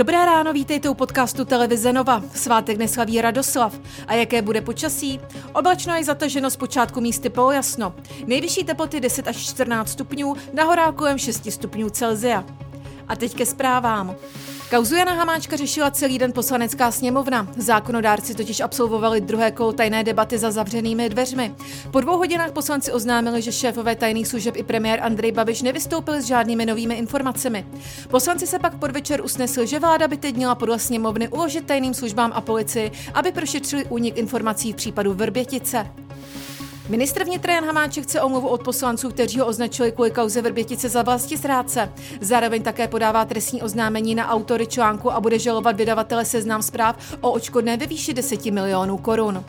Dobré ráno, vítejte u podcastu Televize Nova. Svátek neslaví Radoslav. A jaké bude počasí? Oblačno je zataženo z počátku místy polojasno. Nejvyšší teploty 10 až 14 stupňů, na horách kolem 6 stupňů Celzia. A teď ke zprávám. Kauzu Jana Hamáčka řešila celý den poslanecká sněmovna. Zákonodárci totiž absolvovali druhé kolo tajné debaty za zavřenými dveřmi. Po dvou hodinách poslanci oznámili, že šéfové tajných služeb i premiér Andrej Babiš nevystoupili s žádnými novými informacemi. Poslanci se pak podvečer usnesli, že vláda by teď měla podle sněmovny uložit tajným službám a policii, aby prošetřili únik informací v případu Vrbětice. Ministr vnitra Jan Hamáček chce omluvu od poslanců, kteří ho označili kvůli kauze Vrbětice za vlasti zrádce. Zároveň také podává trestní oznámení na autory článku a bude žalovat vydavatele seznam zpráv o očkodné ve výši 10 milionů korun.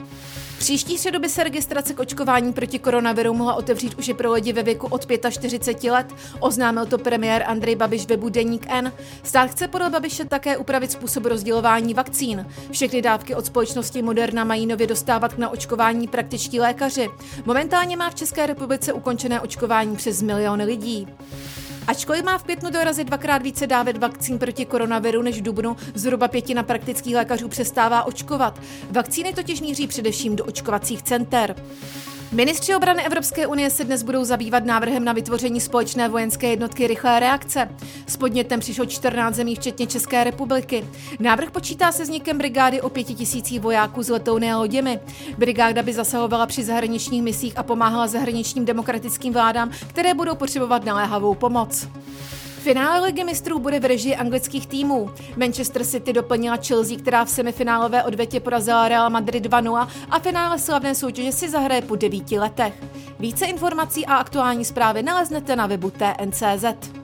Příští středu by se registrace k očkování proti koronaviru mohla otevřít už i pro lidi ve věku od 45 let. Oznámil to premiér Andrej Babiš webu Deník N. Stát chce podle Babiše také upravit způsob rozdělování vakcín. Všechny dávky od společnosti Moderna mají nově dostávat k naočkování praktičtí lékaři. Momentálně má v České republice ukončené očkování přes milion lidí. Ačkoliv má v květnu dorazit dvakrát více dávek vakcín proti koronaviru než v dubnu, zhruba pětina praktických lékařů přestává očkovat. Vakcíny totiž míří především do očkovacích center. Ministři obrany Evropské unie se dnes budou zabývat návrhem na vytvoření společné vojenské jednotky rychlé reakce. S podnětem přišlo 14 zemí, včetně České republiky. Návrh počítá se vznikem brigády o pěti tisících vojáků z letouny a loděmi. Brigáda by zasahovala při zahraničních misích a pomáhala zahraničním demokratickým vládám, které budou potřebovat naléhavou pomoc. Finále ligy mistrů bude v režii anglických týmů. Manchester City doplnila Chelsea, která v semifinálové odvetě porazila Real Madrid 2-0 a finále slavné soutěže si zahraje po devíti letech. Více informací a aktuální zprávy naleznete na webu TNCZ.